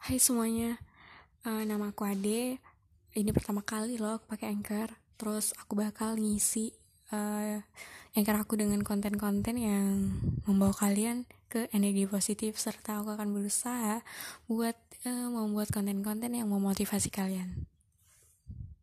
Hai semuanya, uh, nama aku Ade. Ini pertama kali loh aku pakai Anchor. Terus aku bakal ngisi uh, Anchor aku dengan konten-konten yang membawa kalian ke energi positif serta aku akan berusaha buat uh, membuat konten-konten yang memotivasi kalian.